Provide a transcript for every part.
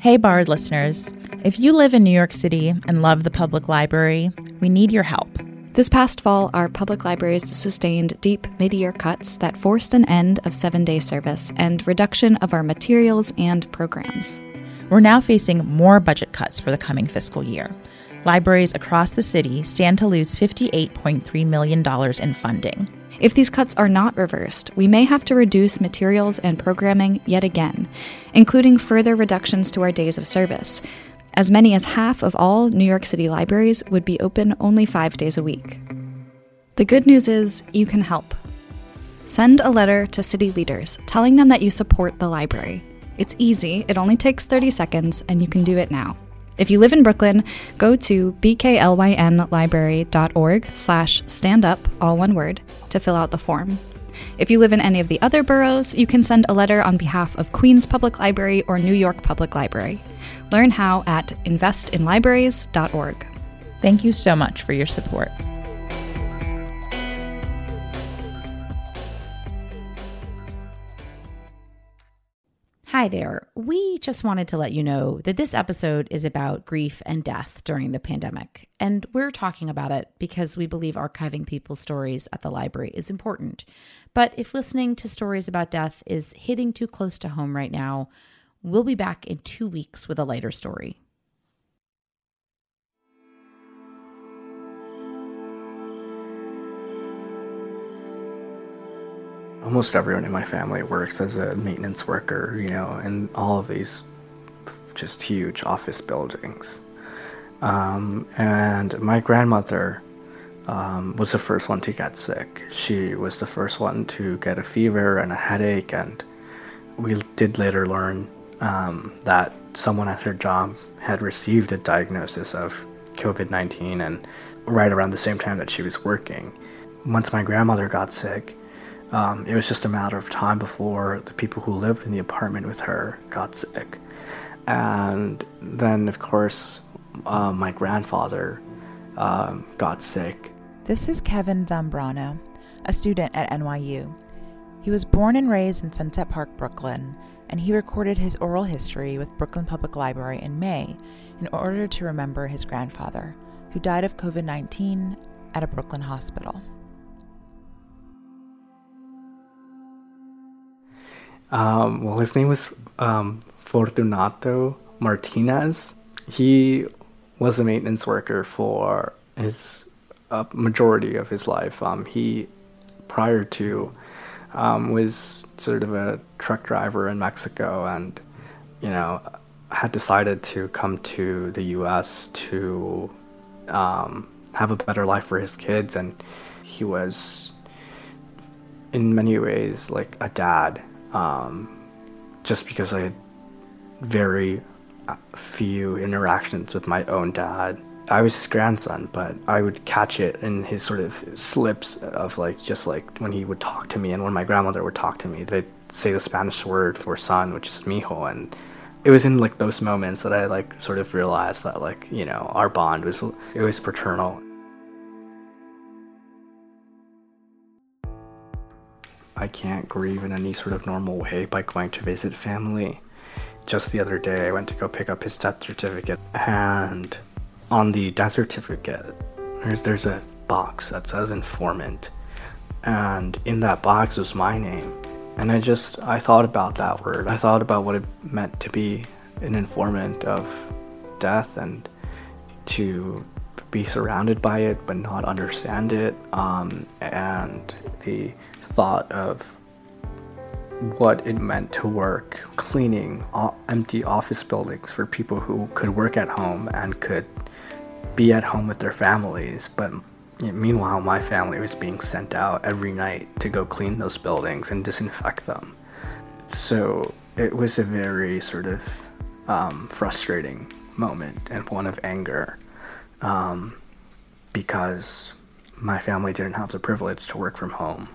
Hey, Borrowed listeners. If you live in New York City and love the public library, we need your help. This past fall, our public libraries sustained deep mid year cuts that forced an end of seven day service and reduction of our materials and programs. We're now facing more budget cuts for the coming fiscal year. Libraries across the city stand to lose $58.3 million in funding. If these cuts are not reversed, we may have to reduce materials and programming yet again, including further reductions to our days of service. As many as half of all New York City libraries would be open only five days a week. The good news is you can help. Send a letter to city leaders telling them that you support the library. It's easy, it only takes 30 seconds, and you can do it now. If you live in Brooklyn, go to bklynlibrary.org slash stand up, all one word, to fill out the form. If you live in any of the other boroughs, you can send a letter on behalf of Queens Public Library or New York Public Library. Learn how at investinlibraries.org. Thank you so much for your support. Hi there. We just wanted to let you know that this episode is about grief and death during the pandemic. And we're talking about it because we believe archiving people's stories at the library is important. But if listening to stories about death is hitting too close to home right now, we'll be back in two weeks with a lighter story. Almost everyone in my family works as a maintenance worker, you know, in all of these just huge office buildings. Um, and my grandmother um, was the first one to get sick. She was the first one to get a fever and a headache, and we did later learn um, that someone at her job had received a diagnosis of COVID 19 and right around the same time that she was working. Once my grandmother got sick, um, it was just a matter of time before the people who lived in the apartment with her got sick. And then, of course, uh, my grandfather um, got sick. This is Kevin Zambrano, a student at NYU. He was born and raised in Sunset Park, Brooklyn, and he recorded his oral history with Brooklyn Public Library in May in order to remember his grandfather, who died of COVID 19 at a Brooklyn hospital. Um, well, his name was um, Fortunato Martinez. He was a maintenance worker for his uh, majority of his life. Um, he, prior to, um, was sort of a truck driver in Mexico, and you know, had decided to come to the U.S. to um, have a better life for his kids, and he was, in many ways, like a dad um, just because I had very uh, few interactions with my own dad. I was his grandson, but I would catch it in his sort of slips of like just like when he would talk to me and when my grandmother would talk to me, they'd say the Spanish word for son, which is mijo, and it was in like those moments that I like sort of realized that like you know our bond was it was paternal. I can't grieve in any sort of normal way by going to visit family. Just the other day, I went to go pick up his death certificate, and on the death certificate, there's, there's a box that says informant, and in that box was my name. And I just, I thought about that word. I thought about what it meant to be an informant of death and to be surrounded by it but not understand it um, and the thought of what it meant to work cleaning empty office buildings for people who could work at home and could be at home with their families but meanwhile my family was being sent out every night to go clean those buildings and disinfect them so it was a very sort of um, frustrating moment and one of anger um, because my family didn't have the privilege to work from home.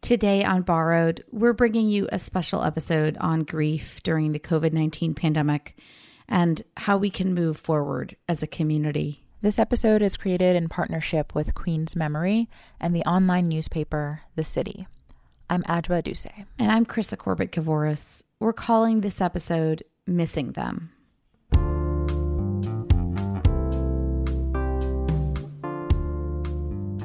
Today on Borrowed, we're bringing you a special episode on grief during the COVID 19 pandemic and how we can move forward as a community. This episode is created in partnership with Queens Memory and the online newspaper, The City. I'm Adwa Duse. And I'm Krista Corbett Kavoris. We're calling this episode missing them.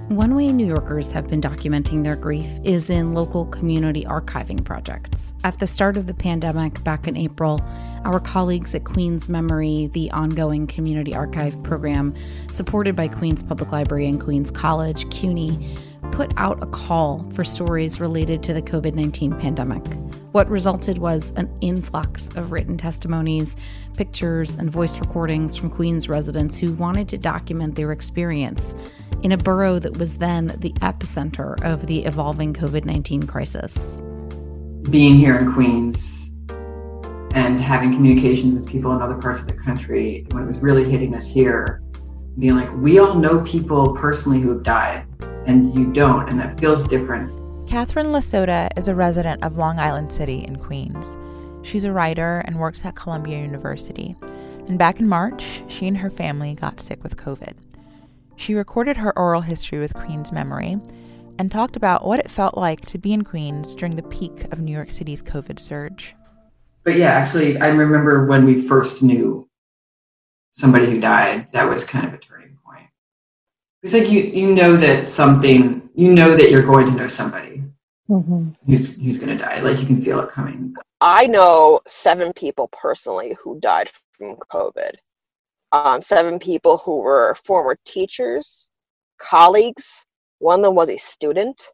One way New Yorkers have been documenting their grief is in local community archiving projects. At the start of the pandemic back in April, our colleagues at Queens Memory, the ongoing community archive program supported by Queens Public Library and Queens College, CUNY, put out a call for stories related to the COVID 19 pandemic. What resulted was an influx of written testimonies, pictures, and voice recordings from Queens residents who wanted to document their experience in a borough that was then the epicenter of the evolving COVID 19 crisis. Being here in Queens and having communications with people in other parts of the country, when it was really hitting us here, being like, we all know people personally who have died, and you don't, and that feels different. Catherine Lasota is a resident of Long Island City in Queens. She's a writer and works at Columbia University. And back in March, she and her family got sick with COVID. She recorded her oral history with Queens Memory and talked about what it felt like to be in Queens during the peak of New York City's COVID surge. But yeah, actually, I remember when we first knew somebody who died, that was kind of a turning point. It's like you you know that something, you know that you're going to know somebody mm-hmm. who's who's going to die. Like you can feel it coming. I know seven people personally who died from COVID um, seven people who were former teachers, colleagues. One of them was a student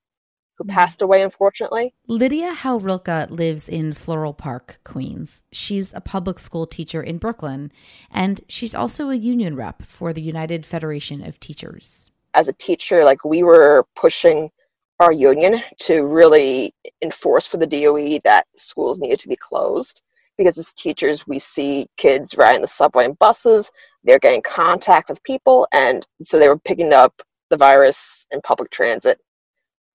who mm-hmm. passed away, unfortunately. Lydia Hellrilka lives in Floral Park, Queens. She's a public school teacher in Brooklyn, and she's also a union rep for the United Federation of Teachers. As a teacher, like we were pushing our union to really enforce for the DOE that schools needed to be closed because as teachers we see kids riding the subway and buses they're getting contact with people and so they were picking up the virus in public transit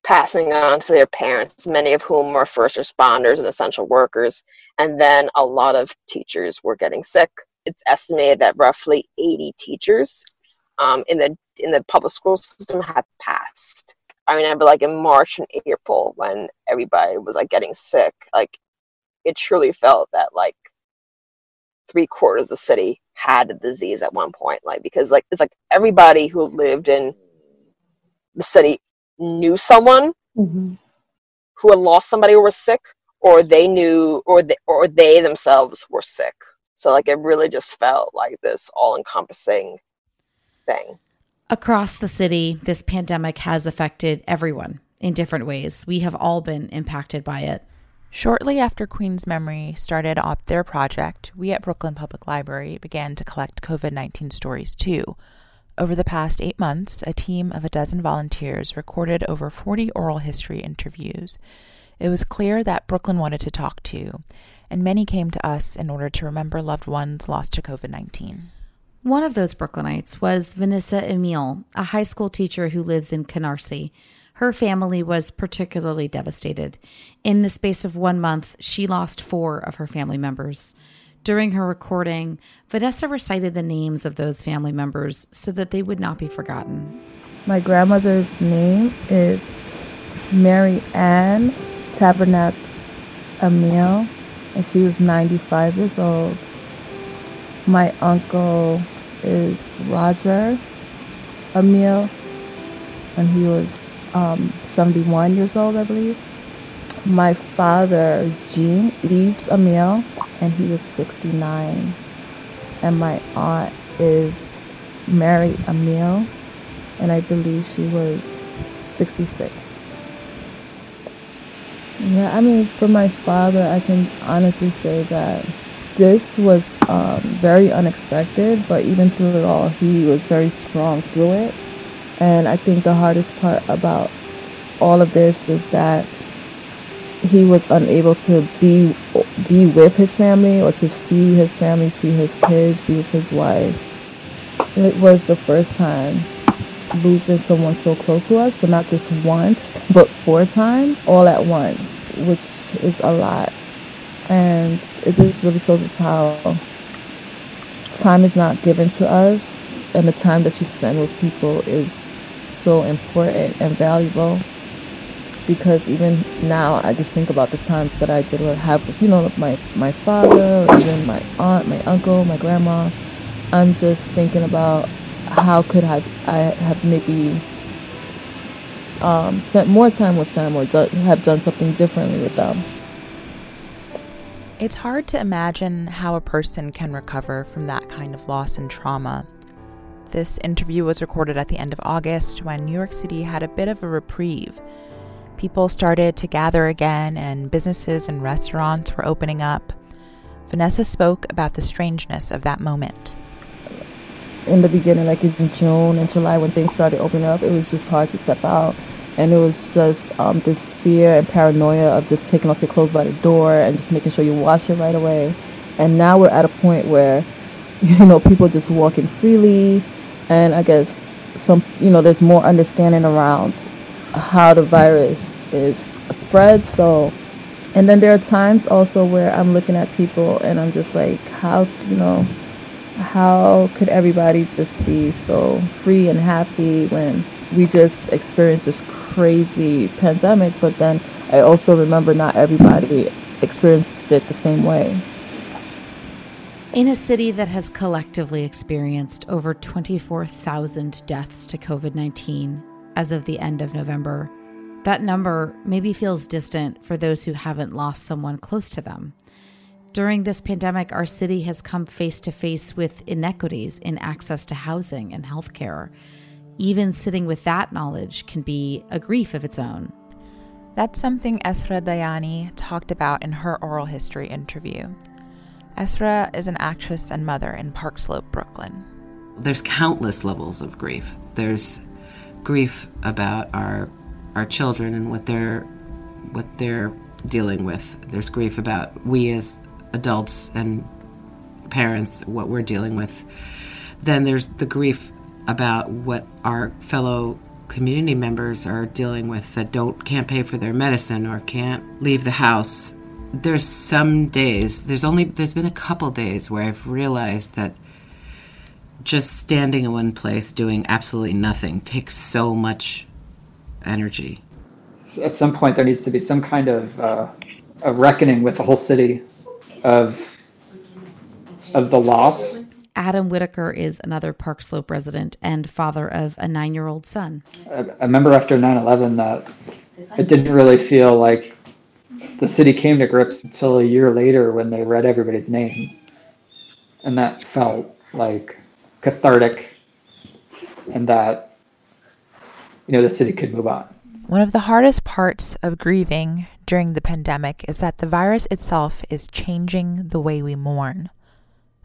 passing on to their parents many of whom are first responders and essential workers. And then a lot of teachers were getting sick. It's estimated that roughly 80 teachers um, in the in the public school system have passed. I remember like in march and april when everybody was like getting sick like it truly felt that like three quarters of the city had the disease at one point like because like it's like everybody who lived in the city knew someone mm-hmm. who had lost somebody who was sick or they knew or they or they themselves were sick. So like it really just felt like this all-encompassing thing. Across the city this pandemic has affected everyone in different ways. We have all been impacted by it Shortly after Queens Memory started up their project, we at Brooklyn Public Library began to collect COVID 19 stories too. Over the past eight months, a team of a dozen volunteers recorded over 40 oral history interviews. It was clear that Brooklyn wanted to talk to, and many came to us in order to remember loved ones lost to COVID 19. One of those Brooklynites was Vanessa Emile, a high school teacher who lives in Canarsie. Her family was particularly devastated. In the space of one month, she lost four of her family members. During her recording, Vanessa recited the names of those family members so that they would not be forgotten. My grandmother's name is Mary Ann Tabernacle Emile, and she was 95 years old. My uncle is Roger Emile, and he was um, 71 years old, I believe. My father is Jean Yves Emile, and he was 69. And my aunt is Mary Emile, and I believe she was 66. Yeah, I mean, for my father, I can honestly say that this was um, very unexpected, but even through it all, he was very strong through it. And I think the hardest part about all of this is that he was unable to be be with his family or to see his family, see his kids, be with his wife. It was the first time losing someone so close to us, but not just once, but four times, all at once, which is a lot. And it just really shows us how time is not given to us and the time that you spend with people is so important and valuable. because even now I just think about the times that I did have with you know my my father, even my aunt, my uncle, my grandma. I'm just thinking about how could have I have maybe um, spent more time with them or do, have done something differently with them. It's hard to imagine how a person can recover from that kind of loss and trauma. This interview was recorded at the end of August when New York City had a bit of a reprieve. People started to gather again, and businesses and restaurants were opening up. Vanessa spoke about the strangeness of that moment. In the beginning, like in June and July, when things started opening up, it was just hard to step out. And it was just um, this fear and paranoia of just taking off your clothes by the door and just making sure you wash it right away. And now we're at a point where, you know, people just walking freely. And I guess some, you know, there's more understanding around how the virus is spread. So, and then there are times also where I'm looking at people and I'm just like, how, you know, how could everybody just be so free and happy when we just experienced this crazy pandemic? But then I also remember not everybody experienced it the same way. In a city that has collectively experienced over 24,000 deaths to COVID 19 as of the end of November, that number maybe feels distant for those who haven't lost someone close to them. During this pandemic, our city has come face to face with inequities in access to housing and healthcare. Even sitting with that knowledge can be a grief of its own. That's something Esra Dayani talked about in her oral history interview. Esra is an actress and mother in Park Slope, Brooklyn. There's countless levels of grief. There's grief about our our children and what they're what they're dealing with. There's grief about we as adults and parents what we're dealing with. Then there's the grief about what our fellow community members are dealing with that don't can't pay for their medicine or can't leave the house. There's some days, there's only there's been a couple days where I've realized that just standing in one place doing absolutely nothing takes so much energy. At some point, there needs to be some kind of uh, a reckoning with the whole city of of the loss. Adam Whitaker is another Park Slope resident and father of a nine year old son. I, I remember after 9 11 that it didn't really feel like the city came to grips until a year later when they read everybody's name. And that felt like cathartic and that, you know, the city could move on. One of the hardest parts of grieving during the pandemic is that the virus itself is changing the way we mourn.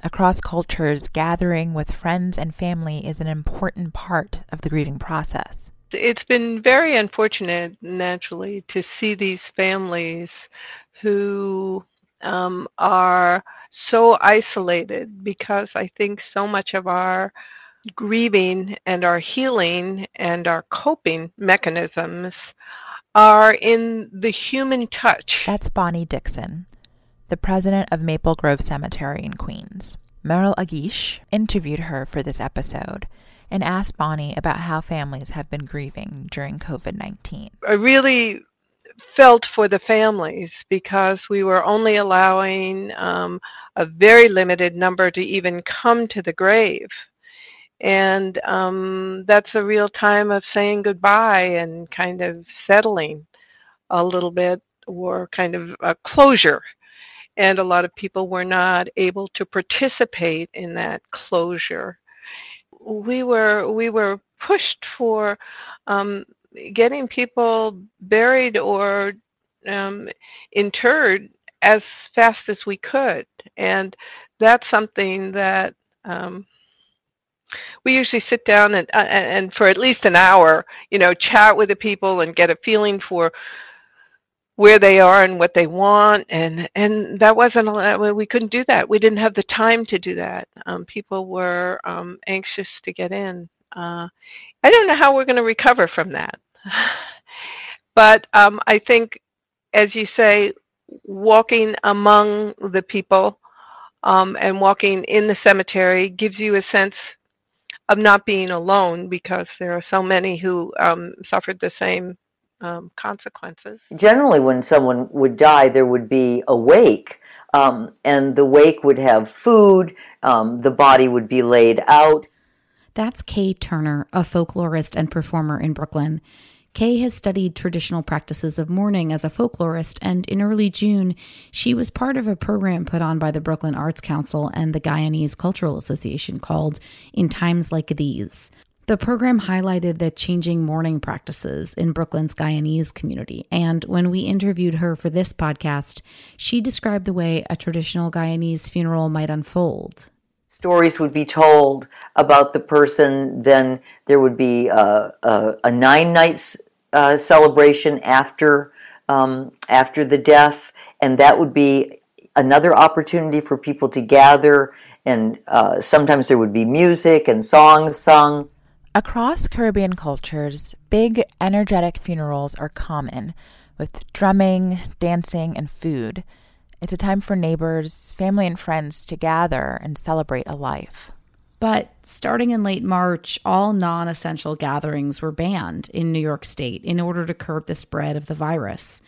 Across cultures, gathering with friends and family is an important part of the grieving process. It's been very unfortunate, naturally, to see these families who um, are so isolated because I think so much of our grieving and our healing and our coping mechanisms are in the human touch. That's Bonnie Dixon, the president of Maple Grove Cemetery in Queens. Meryl Agish interviewed her for this episode and asked Bonnie about how families have been grieving during COVID 19. I really felt for the families because we were only allowing um, a very limited number to even come to the grave. And um, that's a real time of saying goodbye and kind of settling a little bit or kind of a closure. And a lot of people were not able to participate in that closure we were we were pushed for um, getting people buried or um, interred as fast as we could. And that's something that um, we usually sit down and, uh, and for at least an hour, you know, chat with the people and get a feeling for where they are and what they want and and that wasn't we couldn't do that. We didn't have the time to do that. Um, people were um, anxious to get in. Uh, i don't know how we're going to recover from that. But um, i think as you say walking among the people um, and walking in the cemetery gives you a sense of not being alone because there are so many who um, suffered the same um, consequences. Generally, when someone would die, there would be a wake, um, and the wake would have food, um, the body would be laid out. That's Kay Turner, a folklorist and performer in Brooklyn. Kay has studied traditional practices of mourning as a folklorist, and in early June, she was part of a program put on by the Brooklyn Arts Council and the Guyanese Cultural Association called In Times Like These. The program highlighted the changing mourning practices in Brooklyn's Guyanese community, and when we interviewed her for this podcast, she described the way a traditional Guyanese funeral might unfold. Stories would be told about the person, then there would be a, a, a nine nights uh, celebration after um, after the death, and that would be another opportunity for people to gather. And uh, sometimes there would be music and songs sung. Across Caribbean cultures, big, energetic funerals are common, with drumming, dancing, and food. It's a time for neighbors, family, and friends to gather and celebrate a life. But starting in late March, all non essential gatherings were banned in New York State in order to curb the spread of the virus.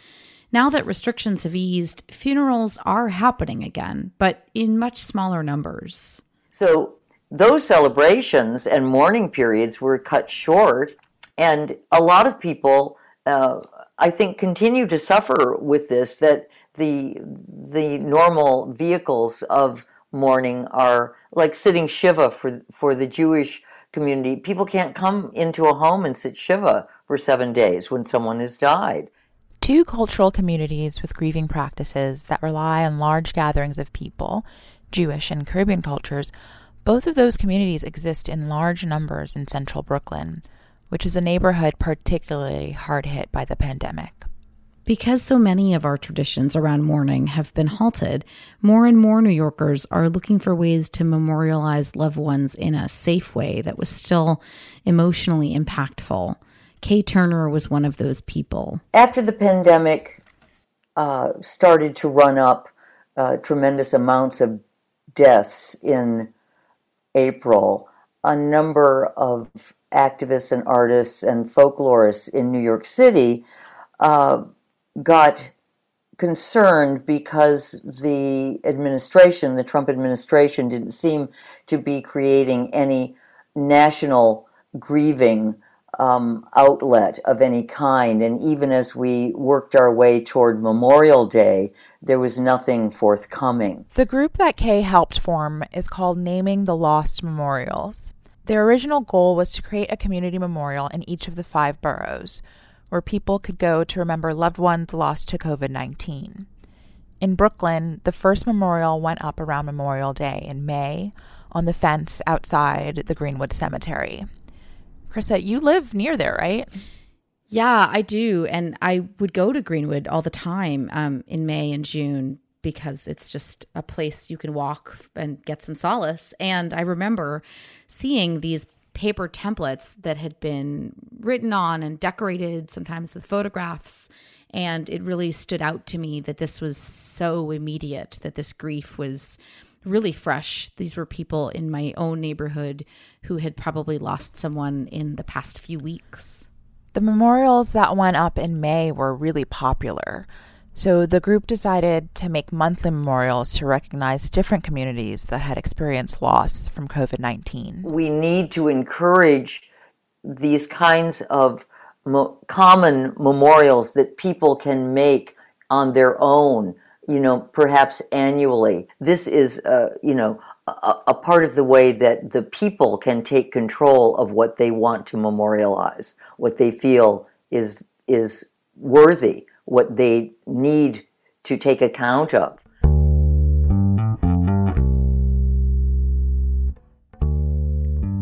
Now that restrictions have eased, funerals are happening again, but in much smaller numbers. So those celebrations and mourning periods were cut short, and a lot of people, uh, I think, continue to suffer with this. That the the normal vehicles of mourning are like sitting shiva for for the Jewish community. People can't come into a home and sit shiva for seven days when someone has died. Two cultural communities with grieving practices that rely on large gatherings of people, Jewish and Caribbean cultures, both of those communities exist in large numbers in central Brooklyn, which is a neighborhood particularly hard hit by the pandemic. Because so many of our traditions around mourning have been halted, more and more New Yorkers are looking for ways to memorialize loved ones in a safe way that was still emotionally impactful. Kay Turner was one of those people. After the pandemic uh, started to run up uh, tremendous amounts of deaths in April, a number of activists and artists and folklorists in New York City uh, got concerned because the administration, the Trump administration, didn't seem to be creating any national grieving um, outlet of any kind. And even as we worked our way toward Memorial Day, there was nothing forthcoming. The group that Kay helped form is called Naming the Lost Memorials. Their original goal was to create a community memorial in each of the five boroughs where people could go to remember loved ones lost to COVID 19. In Brooklyn, the first memorial went up around Memorial Day in May on the fence outside the Greenwood Cemetery. Krista, you live near there, right? Yeah, I do. And I would go to Greenwood all the time um, in May and June because it's just a place you can walk and get some solace. And I remember seeing these paper templates that had been written on and decorated, sometimes with photographs. And it really stood out to me that this was so immediate, that this grief was really fresh. These were people in my own neighborhood who had probably lost someone in the past few weeks. The memorials that went up in May were really popular. So the group decided to make monthly memorials to recognize different communities that had experienced loss from COVID 19. We need to encourage these kinds of mo- common memorials that people can make on their own, you know, perhaps annually. This is, uh, you know, a, a part of the way that the people can take control of what they want to memorialize, what they feel is is worthy what they need to take account of.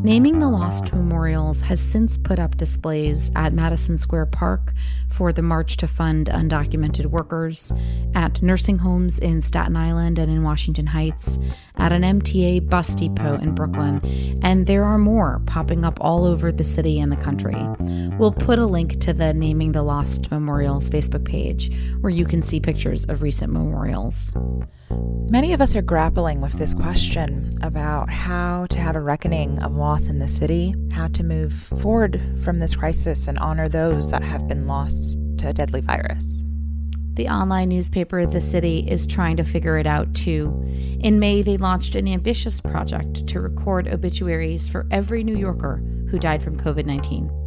Naming the Lost Memorials has since put up displays at Madison Square Park for the March to Fund Undocumented Workers, at nursing homes in Staten Island and in Washington Heights, at an MTA bus depot in Brooklyn, and there are more popping up all over the city and the country. We'll put a link to the Naming the Lost Memorials Facebook page where you can see pictures of recent memorials. Many of us are grappling with this question about how to have a reckoning of loss in the city, how to move forward from this crisis and honor those that have been lost to a deadly virus. The online newspaper The City is trying to figure it out too. In May, they launched an ambitious project to record obituaries for every New Yorker who died from COVID 19.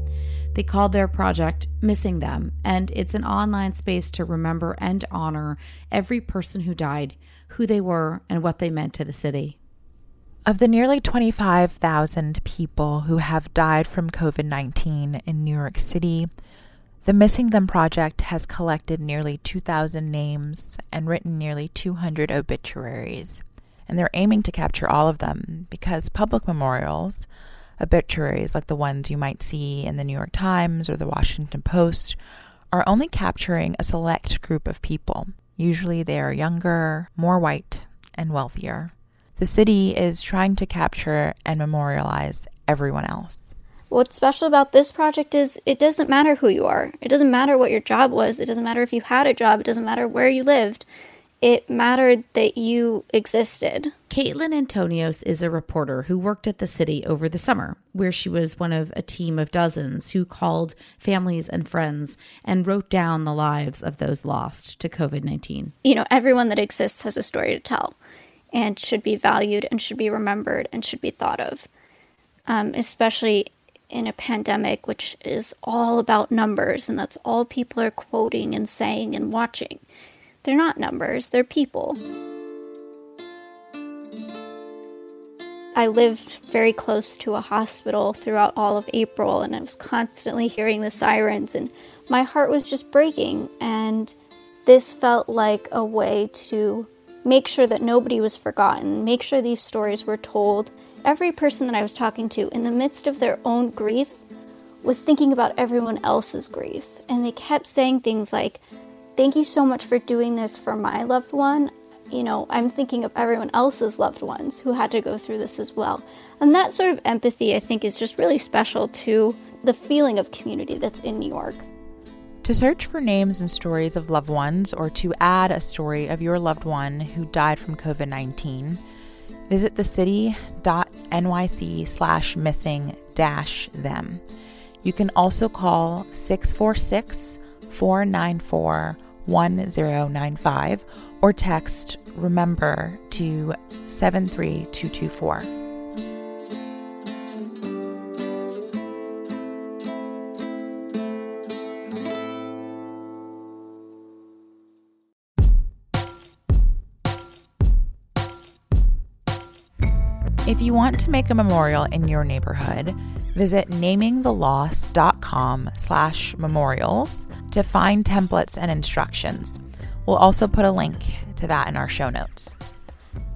They called their project Missing Them, and it's an online space to remember and honor every person who died who they were, and what they meant to the city. Of the nearly 25,000 people who have died from COVID 19 in New York City, the Missing Them Project has collected nearly 2,000 names and written nearly 200 obituaries. And they're aiming to capture all of them because public memorials, obituaries like the ones you might see in the New York Times or the Washington Post, are only capturing a select group of people. Usually they are younger, more white, and wealthier. The city is trying to capture and memorialize everyone else. What's special about this project is it doesn't matter who you are. It doesn't matter what your job was. It doesn't matter if you had a job. It doesn't matter where you lived it mattered that you existed. Caitlin Antonios is a reporter who worked at the city over the summer, where she was one of a team of dozens who called families and friends and wrote down the lives of those lost to COVID 19. You know, everyone that exists has a story to tell and should be valued and should be remembered and should be thought of, um, especially in a pandemic, which is all about numbers and that's all people are quoting and saying and watching. They're not numbers, they're people. I lived very close to a hospital throughout all of April, and I was constantly hearing the sirens, and my heart was just breaking. And this felt like a way to make sure that nobody was forgotten, make sure these stories were told. Every person that I was talking to, in the midst of their own grief, was thinking about everyone else's grief. And they kept saying things like, Thank you so much for doing this for my loved one. You know, I'm thinking of everyone else's loved ones who had to go through this as well. And that sort of empathy, I think, is just really special to the feeling of community that's in New York. To search for names and stories of loved ones or to add a story of your loved one who died from COVID 19, visit thecity.nyc slash missing dash them. You can also call 646 494 1095 or text remember to 73224. If you want to make a memorial in your neighborhood, visit namingthelost.com slash memorials to find templates and instructions. We'll also put a link to that in our show notes.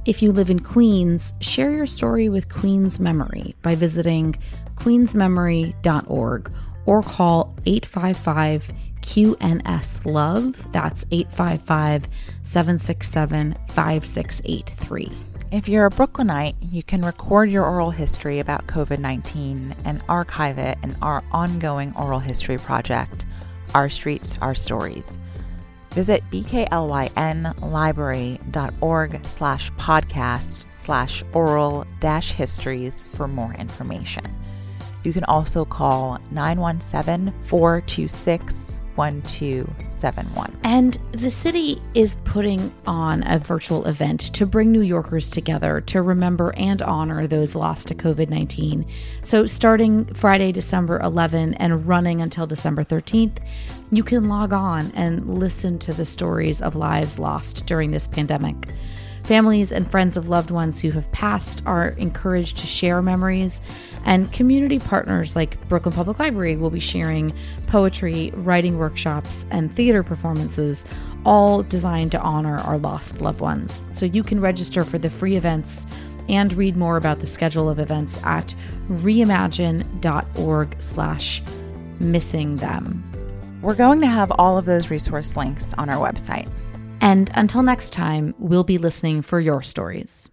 If you live in Queens, share your story with Queens Memory by visiting queensmemory.org or call 855 QNS Love. That's 855 767 5683. If you're a Brooklynite, you can record your oral history about COVID 19 and archive it in our ongoing oral history project our Streets, Our Stories. Visit bklynlibrary.org slash podcast slash oral dash histories for more information. You can also call 917 426 1271. And the city is putting on a virtual event to bring New Yorkers together to remember and honor those lost to COVID 19. So, starting Friday, December 11 and running until December 13th, you can log on and listen to the stories of lives lost during this pandemic. Families and friends of loved ones who have passed are encouraged to share memories, and community partners like Brooklyn Public Library will be sharing poetry, writing workshops, and theater performances, all designed to honor our lost loved ones. So you can register for the free events and read more about the schedule of events at reimagine.org slash missing them. We're going to have all of those resource links on our website. And until next time, we'll be listening for your stories.